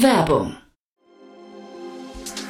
Werbung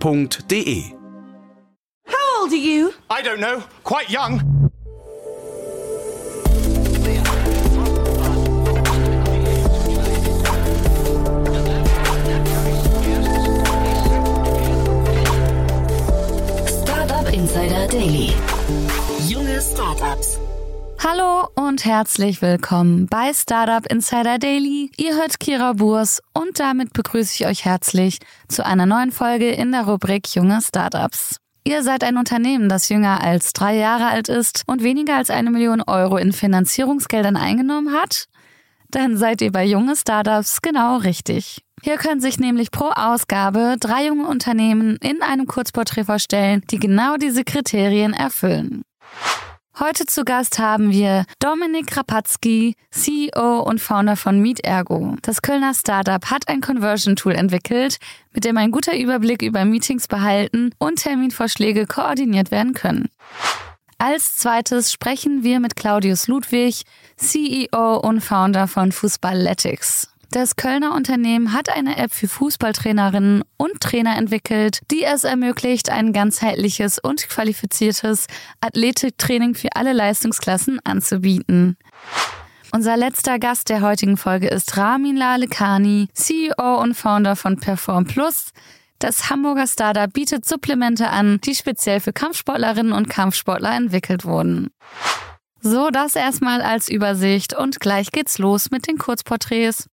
www.ftf.de. How old are you? I don't know. Quite young. Startup Insider Daily. Junge Startups. Hallo und herzlich willkommen bei Startup Insider Daily. Ihr hört Kira Burs und damit begrüße ich euch herzlich zu einer neuen Folge in der Rubrik Junge Startups. Ihr seid ein Unternehmen, das jünger als drei Jahre alt ist und weniger als eine Million Euro in Finanzierungsgeldern eingenommen hat? Dann seid ihr bei junge Startups genau richtig. Hier können sich nämlich pro Ausgabe drei junge Unternehmen in einem Kurzporträt vorstellen, die genau diese Kriterien erfüllen. Heute zu Gast haben wir Dominik Rapatzky, CEO und Founder von MeetErgo. Das Kölner Startup hat ein Conversion-Tool entwickelt, mit dem ein guter Überblick über Meetings behalten und Terminvorschläge koordiniert werden können. Als zweites sprechen wir mit Claudius Ludwig, CEO und Founder von Fußballletics. Das Kölner Unternehmen hat eine App für Fußballtrainerinnen und Trainer entwickelt, die es ermöglicht, ein ganzheitliches und qualifiziertes Athletiktraining für alle Leistungsklassen anzubieten. Unser letzter Gast der heutigen Folge ist Ramin Lalekani, CEO und Founder von Perform Plus. Das Hamburger Startup bietet Supplemente an, die speziell für Kampfsportlerinnen und Kampfsportler entwickelt wurden. So, das erstmal als Übersicht und gleich geht's los mit den Kurzporträts.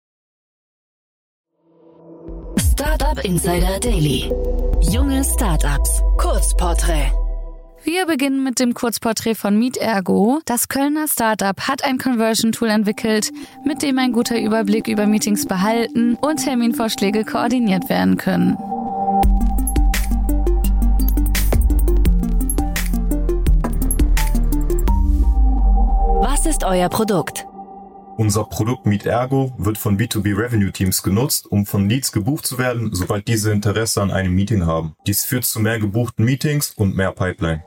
Startup Insider Daily. Junge Startups. Kurzporträt. Wir beginnen mit dem Kurzporträt von MeetErgo. Das Kölner Startup hat ein Conversion-Tool entwickelt, mit dem ein guter Überblick über Meetings behalten und Terminvorschläge koordiniert werden können. Was ist euer Produkt? Unser Produkt MeetErgo wird von B2B Revenue Teams genutzt, um von Leads gebucht zu werden, sobald diese Interesse an einem Meeting haben. Dies führt zu mehr gebuchten Meetings und mehr Pipeline.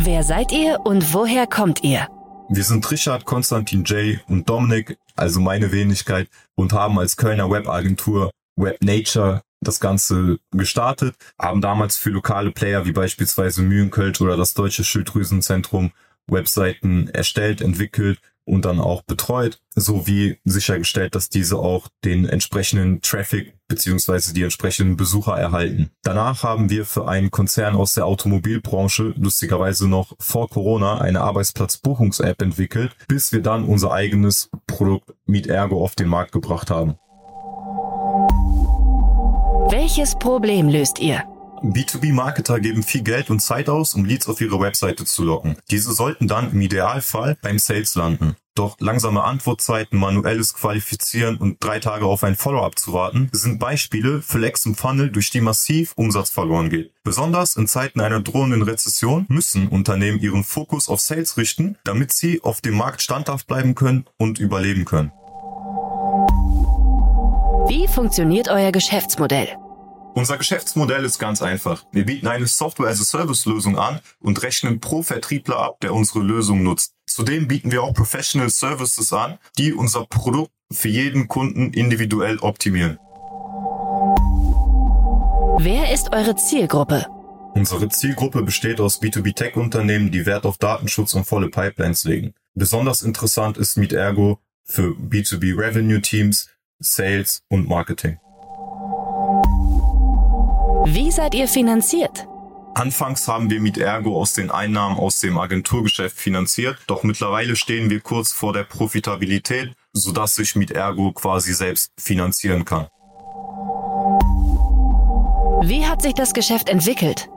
Wer seid ihr und woher kommt ihr? Wir sind Richard, Konstantin J. und Dominik, also meine Wenigkeit, und haben als Kölner Webagentur Web Nature das Ganze gestartet, haben damals für lokale Player wie beispielsweise Mühlenkölsch oder das Deutsche Schilddrüsenzentrum Webseiten erstellt, entwickelt und dann auch betreut, sowie sichergestellt, dass diese auch den entsprechenden Traffic beziehungsweise die entsprechenden Besucher erhalten. Danach haben wir für einen Konzern aus der Automobilbranche lustigerweise noch vor Corona eine Arbeitsplatzbuchungs-App entwickelt, bis wir dann unser eigenes Produkt MeetErgo auf den Markt gebracht haben. Welches Problem löst ihr? B2B-Marketer geben viel Geld und Zeit aus, um Leads auf ihre Webseite zu locken. Diese sollten dann im Idealfall beim Sales landen. Doch langsame Antwortzeiten, manuelles Qualifizieren und drei Tage auf ein Follow-up zu warten, sind Beispiele für Lecks im Funnel, durch die massiv Umsatz verloren geht. Besonders in Zeiten einer drohenden Rezession müssen Unternehmen ihren Fokus auf Sales richten, damit sie auf dem Markt standhaft bleiben können und überleben können. Wie funktioniert euer Geschäftsmodell? Unser Geschäftsmodell ist ganz einfach. Wir bieten eine Software-as-a-Service-Lösung an und rechnen pro Vertriebler ab, der unsere Lösung nutzt. Zudem bieten wir auch Professional Services an, die unser Produkt für jeden Kunden individuell optimieren. Wer ist eure Zielgruppe? Unsere Zielgruppe besteht aus B2B-Tech-Unternehmen, die Wert auf Datenschutz und volle Pipelines legen. Besonders interessant ist MeetErgo für B2B-Revenue-Teams, Sales und Marketing. Wie seid ihr finanziert? Anfangs haben wir MeetErgo aus den Einnahmen aus dem Agenturgeschäft finanziert, doch mittlerweile stehen wir kurz vor der Profitabilität, sodass sich MeetErgo quasi selbst finanzieren kann. Wie hat sich das Geschäft entwickelt?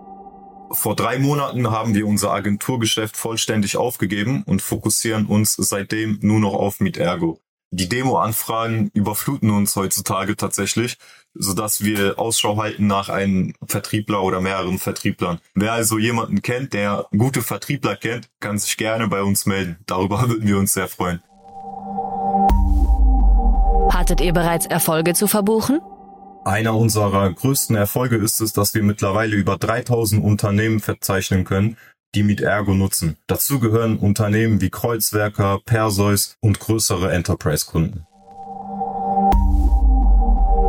Vor drei Monaten haben wir unser Agenturgeschäft vollständig aufgegeben und fokussieren uns seitdem nur noch auf MeetErgo. Die Demo-Anfragen überfluten uns heutzutage tatsächlich, sodass wir Ausschau halten nach einem Vertriebler oder mehreren Vertrieblern. Wer also jemanden kennt, der gute Vertriebler kennt, kann sich gerne bei uns melden. Darüber würden wir uns sehr freuen. Hattet ihr bereits Erfolge zu verbuchen? Einer unserer größten Erfolge ist es, dass wir mittlerweile über 3000 Unternehmen verzeichnen können, die mit Ergo nutzen. Dazu gehören Unternehmen wie Kreuzwerker, Perseus und größere Enterprise-Kunden.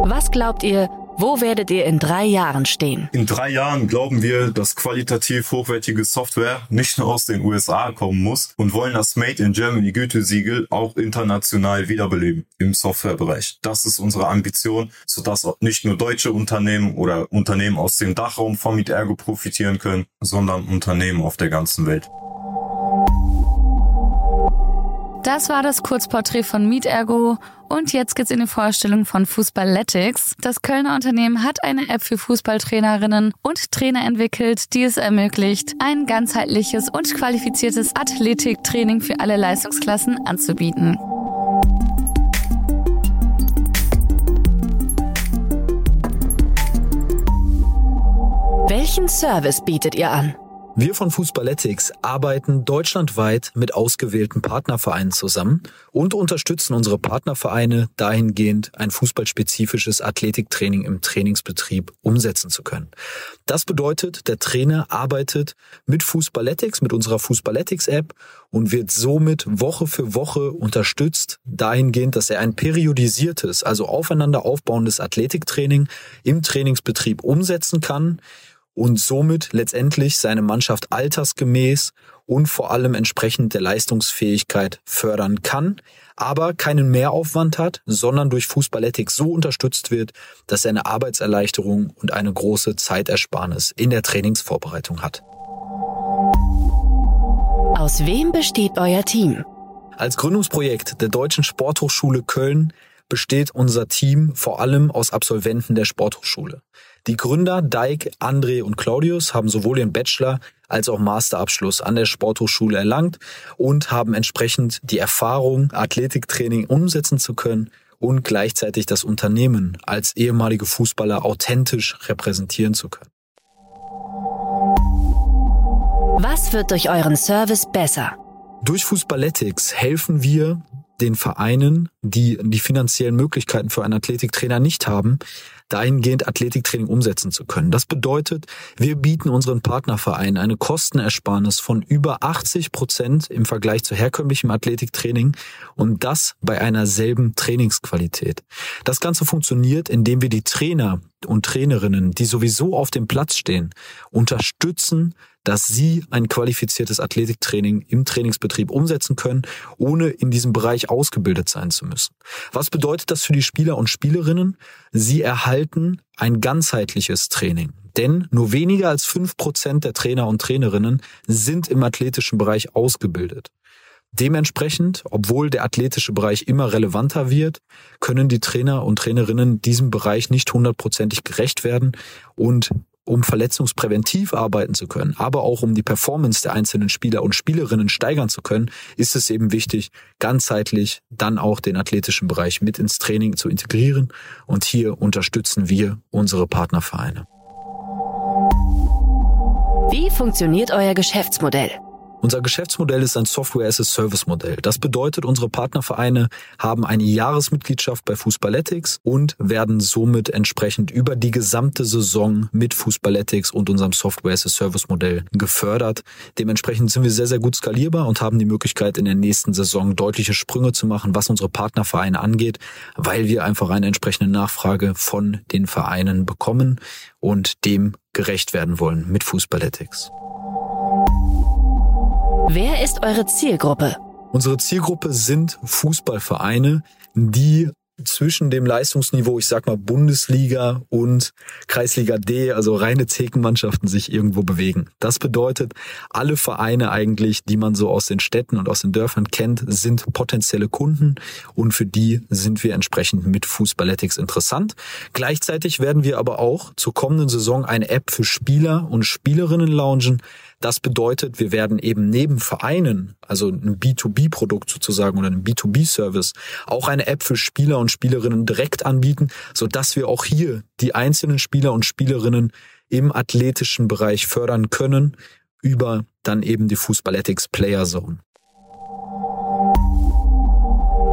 Was glaubt ihr, wo werdet ihr in drei Jahren stehen? In drei Jahren glauben wir, dass qualitativ hochwertige Software nicht nur aus den USA kommen muss und wollen das Made in Germany Gütesiegel auch international wiederbeleben im Softwarebereich. Das ist unsere Ambition, sodass auch nicht nur deutsche Unternehmen oder Unternehmen aus dem Dachraum von MeetErgo profitieren können, sondern Unternehmen auf der ganzen Welt. Das war das Kurzporträt von MeetErgo und jetzt geht's in die Vorstellung von Fußballletics. Das Kölner Unternehmen hat eine App für Fußballtrainerinnen und Trainer entwickelt, die es ermöglicht, ein ganzheitliches und qualifiziertes Athletiktraining für alle Leistungsklassen anzubieten. Welchen Service bietet ihr an? Wir von Fußballetics arbeiten deutschlandweit mit ausgewählten Partnervereinen zusammen und unterstützen unsere Partnervereine dahingehend, ein fußballspezifisches Athletiktraining im Trainingsbetrieb umsetzen zu können. Das bedeutet, der Trainer arbeitet mit Fußballetics, mit unserer Fußballetics-App und wird somit Woche für Woche unterstützt dahingehend, dass er ein periodisiertes, also aufeinander aufbauendes Athletiktraining im Trainingsbetrieb umsetzen kann und somit letztendlich seine Mannschaft altersgemäß und vor allem entsprechend der Leistungsfähigkeit fördern kann, aber keinen Mehraufwand hat, sondern durch Fußballethik so unterstützt wird, dass er eine Arbeitserleichterung und eine große Zeitersparnis in der Trainingsvorbereitung hat. Aus wem besteht euer Team? Als Gründungsprojekt der Deutschen Sporthochschule Köln besteht unser Team vor allem aus Absolventen der Sporthochschule. Die Gründer Dijk, André und Claudius haben sowohl ihren Bachelor als auch Masterabschluss an der Sporthochschule erlangt und haben entsprechend die Erfahrung, Athletiktraining umsetzen zu können und gleichzeitig das Unternehmen als ehemalige Fußballer authentisch repräsentieren zu können. Was wird durch euren Service besser? Durch Fußballetics helfen wir den Vereinen, die die finanziellen Möglichkeiten für einen Athletiktrainer nicht haben, dahingehend Athletiktraining umsetzen zu können. Das bedeutet, wir bieten unseren Partnervereinen eine Kostenersparnis von über 80 Prozent im Vergleich zu herkömmlichem Athletiktraining und das bei einer selben Trainingsqualität. Das Ganze funktioniert, indem wir die Trainer und Trainerinnen, die sowieso auf dem Platz stehen, unterstützen, dass sie ein qualifiziertes Athletiktraining im Trainingsbetrieb umsetzen können, ohne in diesem Bereich ausgebildet sein zu müssen. Was bedeutet das für die Spieler und Spielerinnen? Sie erhalten ein ganzheitliches Training. Denn nur weniger als fünf Prozent der Trainer und Trainerinnen sind im athletischen Bereich ausgebildet. Dementsprechend, obwohl der athletische Bereich immer relevanter wird, können die Trainer und Trainerinnen diesem Bereich nicht hundertprozentig gerecht werden und um verletzungspräventiv arbeiten zu können, aber auch um die Performance der einzelnen Spieler und Spielerinnen steigern zu können, ist es eben wichtig, ganzheitlich dann auch den athletischen Bereich mit ins Training zu integrieren. Und hier unterstützen wir unsere Partnervereine. Wie funktioniert euer Geschäftsmodell? Unser Geschäftsmodell ist ein Software-as-a-Service-Modell. Das bedeutet, unsere Partnervereine haben eine Jahresmitgliedschaft bei Fußballetics und werden somit entsprechend über die gesamte Saison mit Fußballetics und unserem Software-as-a-Service-Modell gefördert. Dementsprechend sind wir sehr, sehr gut skalierbar und haben die Möglichkeit, in der nächsten Saison deutliche Sprünge zu machen, was unsere Partnervereine angeht, weil wir einfach eine entsprechende Nachfrage von den Vereinen bekommen und dem gerecht werden wollen mit Fußballetics. Wer ist eure Zielgruppe? Unsere Zielgruppe sind Fußballvereine, die zwischen dem Leistungsniveau, ich sag mal Bundesliga und Kreisliga D, also reine Zekenmannschaften sich irgendwo bewegen. Das bedeutet, alle Vereine eigentlich, die man so aus den Städten und aus den Dörfern kennt, sind potenzielle Kunden und für die sind wir entsprechend mit Fußballetics interessant. Gleichzeitig werden wir aber auch zur kommenden Saison eine App für Spieler und Spielerinnen launchen, Das bedeutet, wir werden eben neben Vereinen, also ein B2B-Produkt sozusagen oder ein B2B-Service, auch eine App für Spieler und Spielerinnen direkt anbieten, so dass wir auch hier die einzelnen Spieler und Spielerinnen im athletischen Bereich fördern können über dann eben die Fußballetics Player Zone.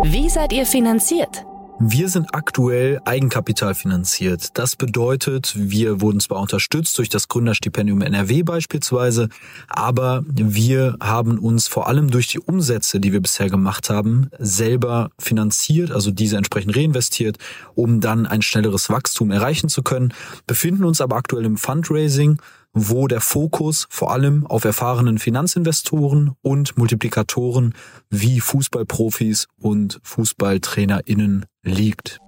Wie seid ihr finanziert? Wir sind aktuell Eigenkapital finanziert. Das bedeutet, wir wurden zwar unterstützt durch das Gründerstipendium NRW beispielsweise, aber wir haben uns vor allem durch die Umsätze, die wir bisher gemacht haben, selber finanziert, also diese entsprechend reinvestiert, um dann ein schnelleres Wachstum erreichen zu können, befinden uns aber aktuell im Fundraising wo der Fokus vor allem auf erfahrenen Finanzinvestoren und Multiplikatoren wie Fußballprofis und Fußballtrainerinnen liegt.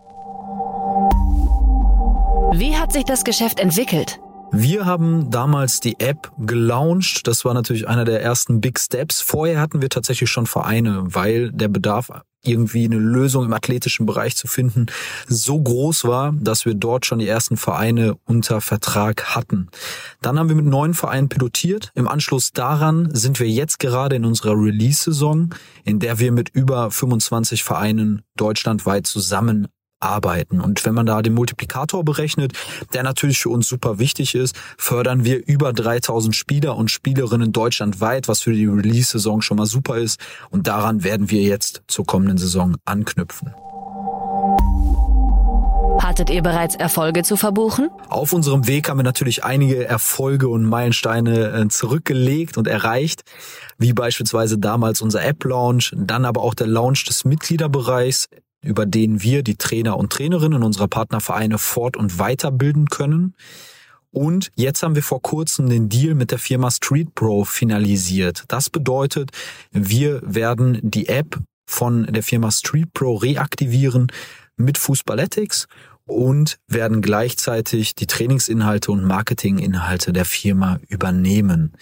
Wie hat sich das Geschäft entwickelt? Wir haben damals die App gelauncht. Das war natürlich einer der ersten Big Steps. Vorher hatten wir tatsächlich schon Vereine, weil der Bedarf irgendwie eine Lösung im athletischen Bereich zu finden, so groß war, dass wir dort schon die ersten Vereine unter Vertrag hatten. Dann haben wir mit neun Vereinen pilotiert. Im Anschluss daran sind wir jetzt gerade in unserer Release-Saison, in der wir mit über 25 Vereinen deutschlandweit zusammen arbeiten. Und wenn man da den Multiplikator berechnet, der natürlich für uns super wichtig ist, fördern wir über 3000 Spieler und Spielerinnen deutschlandweit, was für die Release-Saison schon mal super ist. Und daran werden wir jetzt zur kommenden Saison anknüpfen. Hattet ihr bereits Erfolge zu verbuchen? Auf unserem Weg haben wir natürlich einige Erfolge und Meilensteine äh, zurückgelegt und erreicht, wie beispielsweise damals unser App-Launch, dann aber auch der Launch des Mitgliederbereichs über den wir die Trainer und Trainerinnen unserer Partnervereine fort- und weiterbilden können. Und jetzt haben wir vor kurzem den Deal mit der Firma Street Pro finalisiert. Das bedeutet, wir werden die App von der Firma Street Pro reaktivieren mit Fußballetics und werden gleichzeitig die Trainingsinhalte und Marketinginhalte der Firma übernehmen.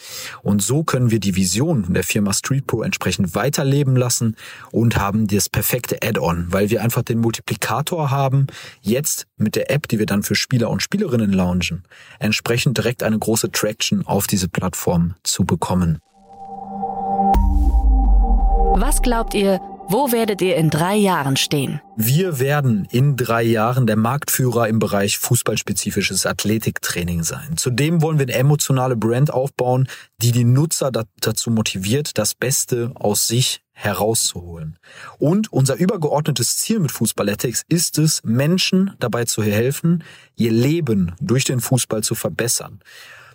Und so können wir die Vision der Firma Street Pro entsprechend weiterleben lassen und haben das perfekte Add-on, weil wir einfach den Multiplikator haben, jetzt mit der App, die wir dann für Spieler und Spielerinnen launchen, entsprechend direkt eine große Traction auf diese Plattform zu bekommen. Was glaubt ihr, wo werdet ihr in drei Jahren stehen? Wir werden in drei Jahren der Marktführer im Bereich fußballspezifisches Athletiktraining sein. Zudem wollen wir eine emotionale Brand aufbauen, die die Nutzer dazu motiviert, das Beste aus sich herauszuholen. Und unser übergeordnetes Ziel mit Fußballetics ist es, Menschen dabei zu helfen, ihr Leben durch den Fußball zu verbessern.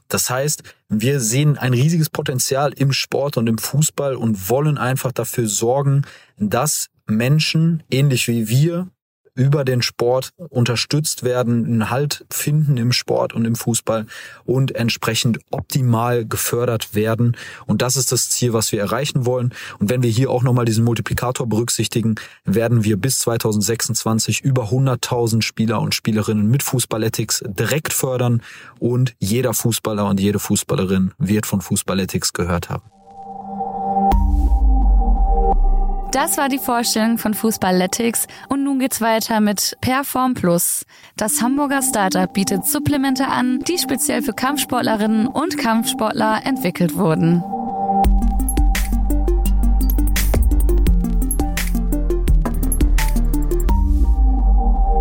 Das heißt, wir sehen ein riesiges Potenzial im Sport und im Fußball und wollen einfach dafür sorgen, dass Menschen, ähnlich wie wir, über den Sport unterstützt werden, einen Halt finden im Sport und im Fußball und entsprechend optimal gefördert werden. Und das ist das Ziel, was wir erreichen wollen. Und wenn wir hier auch nochmal diesen Multiplikator berücksichtigen, werden wir bis 2026 über 100.000 Spieler und Spielerinnen mit Fußballetics direkt fördern und jeder Fußballer und jede Fußballerin wird von Fußballetics gehört haben. Das war die Vorstellung von Fußballletics und nun geht's weiter mit Perform Plus. Das Hamburger Startup bietet Supplemente an, die speziell für Kampfsportlerinnen und Kampfsportler entwickelt wurden.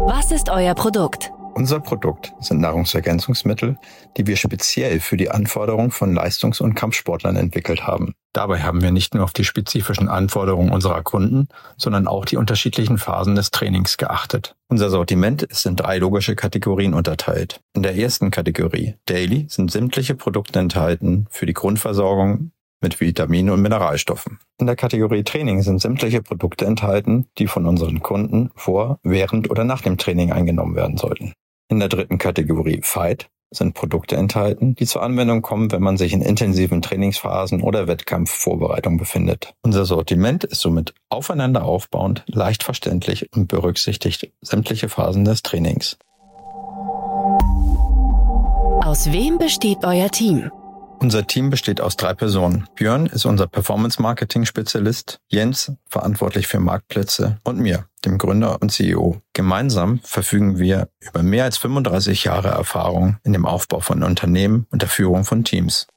Was ist euer Produkt? Unser Produkt sind Nahrungsergänzungsmittel, die wir speziell für die Anforderungen von Leistungs- und Kampfsportlern entwickelt haben. Dabei haben wir nicht nur auf die spezifischen Anforderungen unserer Kunden, sondern auch die unterschiedlichen Phasen des Trainings geachtet. Unser Sortiment ist in drei logische Kategorien unterteilt. In der ersten Kategorie Daily sind sämtliche Produkte enthalten für die Grundversorgung mit Vitaminen und Mineralstoffen. In der Kategorie Training sind sämtliche Produkte enthalten, die von unseren Kunden vor, während oder nach dem Training eingenommen werden sollten. In der dritten Kategorie Fight sind Produkte enthalten, die zur Anwendung kommen, wenn man sich in intensiven Trainingsphasen oder Wettkampfvorbereitung befindet. Unser Sortiment ist somit aufeinander aufbauend, leicht verständlich und berücksichtigt sämtliche Phasen des Trainings. Aus wem besteht euer Team? Unser Team besteht aus drei Personen. Björn ist unser Performance-Marketing-Spezialist, Jens verantwortlich für Marktplätze und mir, dem Gründer und CEO. Gemeinsam verfügen wir über mehr als 35 Jahre Erfahrung in dem Aufbau von Unternehmen und der Führung von Teams.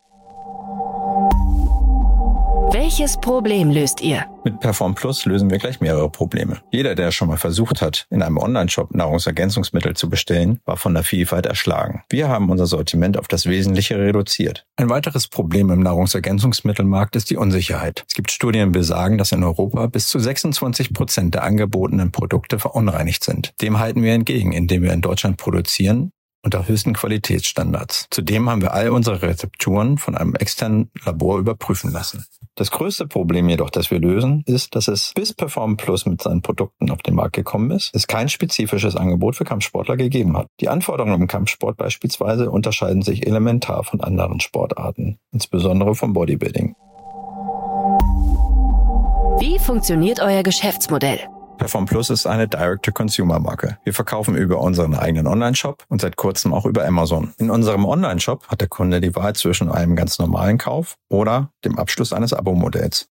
Welches Problem löst ihr? Mit Perform Plus lösen wir gleich mehrere Probleme. Jeder, der schon mal versucht hat, in einem Online-Shop Nahrungsergänzungsmittel zu bestellen, war von der Vielfalt erschlagen. Wir haben unser Sortiment auf das Wesentliche reduziert. Ein weiteres Problem im Nahrungsergänzungsmittelmarkt ist die Unsicherheit. Es gibt Studien, die besagen, dass in Europa bis zu 26 Prozent der angebotenen Produkte verunreinigt sind. Dem halten wir entgegen, indem wir in Deutschland produzieren unter höchsten Qualitätsstandards. Zudem haben wir all unsere Rezepturen von einem externen Labor überprüfen lassen. Das größte Problem jedoch, das wir lösen, ist, dass es bis Perform Plus mit seinen Produkten auf den Markt gekommen ist, es kein spezifisches Angebot für Kampfsportler gegeben hat. Die Anforderungen im Kampfsport beispielsweise unterscheiden sich elementar von anderen Sportarten, insbesondere vom Bodybuilding. Wie funktioniert euer Geschäftsmodell? Perform Plus ist eine Direct-to-Consumer-Marke. Wir verkaufen über unseren eigenen Online-Shop und seit kurzem auch über Amazon. In unserem Online-Shop hat der Kunde die Wahl zwischen einem ganz normalen Kauf oder dem Abschluss eines Abo-Modells.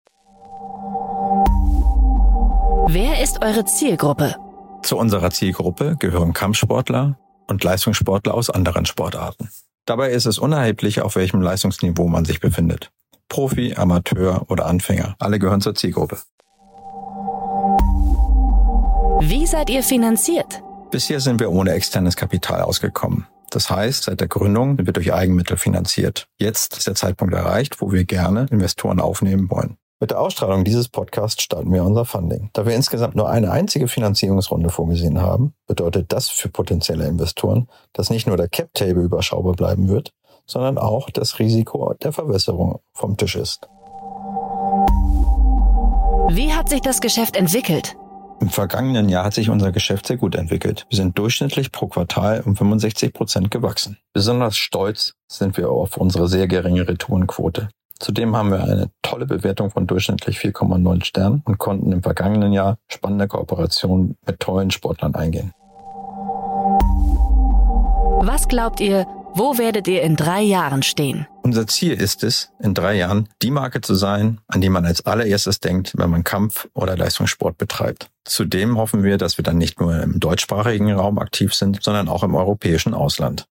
Wer ist eure Zielgruppe? Zu unserer Zielgruppe gehören Kampfsportler und Leistungssportler aus anderen Sportarten. Dabei ist es unerheblich, auf welchem Leistungsniveau man sich befindet. Profi, Amateur oder Anfänger. Alle gehören zur Zielgruppe. Wie seid ihr finanziert? Bisher sind wir ohne externes Kapital ausgekommen. Das heißt, seit der Gründung sind wir durch Eigenmittel finanziert. Jetzt ist der Zeitpunkt erreicht, wo wir gerne Investoren aufnehmen wollen. Mit der Ausstrahlung dieses Podcasts starten wir unser Funding. Da wir insgesamt nur eine einzige Finanzierungsrunde vorgesehen haben, bedeutet das für potenzielle Investoren, dass nicht nur der Cap-Table überschaubar bleiben wird, sondern auch das Risiko der Verwässerung vom Tisch ist. Wie hat sich das Geschäft entwickelt? Im vergangenen Jahr hat sich unser Geschäft sehr gut entwickelt. Wir sind durchschnittlich pro Quartal um 65 Prozent gewachsen. Besonders stolz sind wir auf unsere sehr geringe Retourenquote. Zudem haben wir eine tolle Bewertung von durchschnittlich 4,9 Sternen und konnten im vergangenen Jahr spannende Kooperationen mit tollen Sportlern eingehen. Was glaubt ihr, wo werdet ihr in drei Jahren stehen? Unser Ziel ist es, in drei Jahren die Marke zu sein, an die man als allererstes denkt, wenn man Kampf- oder Leistungssport betreibt. Zudem hoffen wir, dass wir dann nicht nur im deutschsprachigen Raum aktiv sind, sondern auch im europäischen Ausland.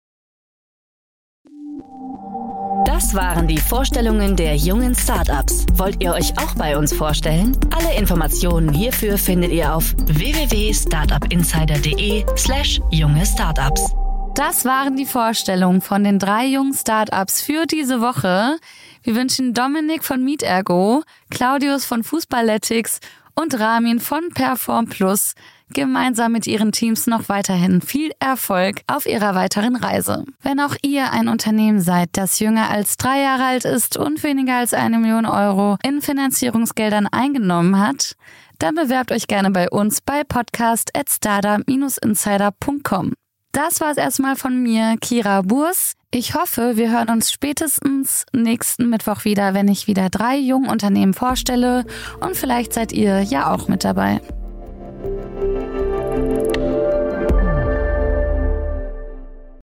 Das waren die Vorstellungen der jungen Startups. Wollt ihr euch auch bei uns vorstellen? Alle Informationen hierfür findet ihr auf www.startupinsider.de/slash junge Startups. Das waren die Vorstellungen von den drei jungen Startups für diese Woche. Wir wünschen Dominik von MeetErgo, Claudius von Fußballletics und Ramin von Perform Plus gemeinsam mit ihren Teams noch weiterhin viel Erfolg auf ihrer weiteren Reise. Wenn auch ihr ein Unternehmen seid, das jünger als drei Jahre alt ist und weniger als eine Million Euro in Finanzierungsgeldern eingenommen hat, dann bewerbt euch gerne bei uns bei podcast at startup-insider.com. Das war es erstmal von mir, Kira Burs. Ich hoffe, wir hören uns spätestens nächsten Mittwoch wieder, wenn ich wieder drei junge Unternehmen vorstelle und vielleicht seid ihr ja auch mit dabei.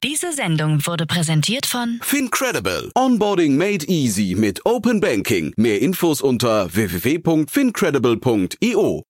Diese Sendung wurde präsentiert von Fincredible. Onboarding made easy mit Open Banking. Mehr Infos unter www.fincredible.io.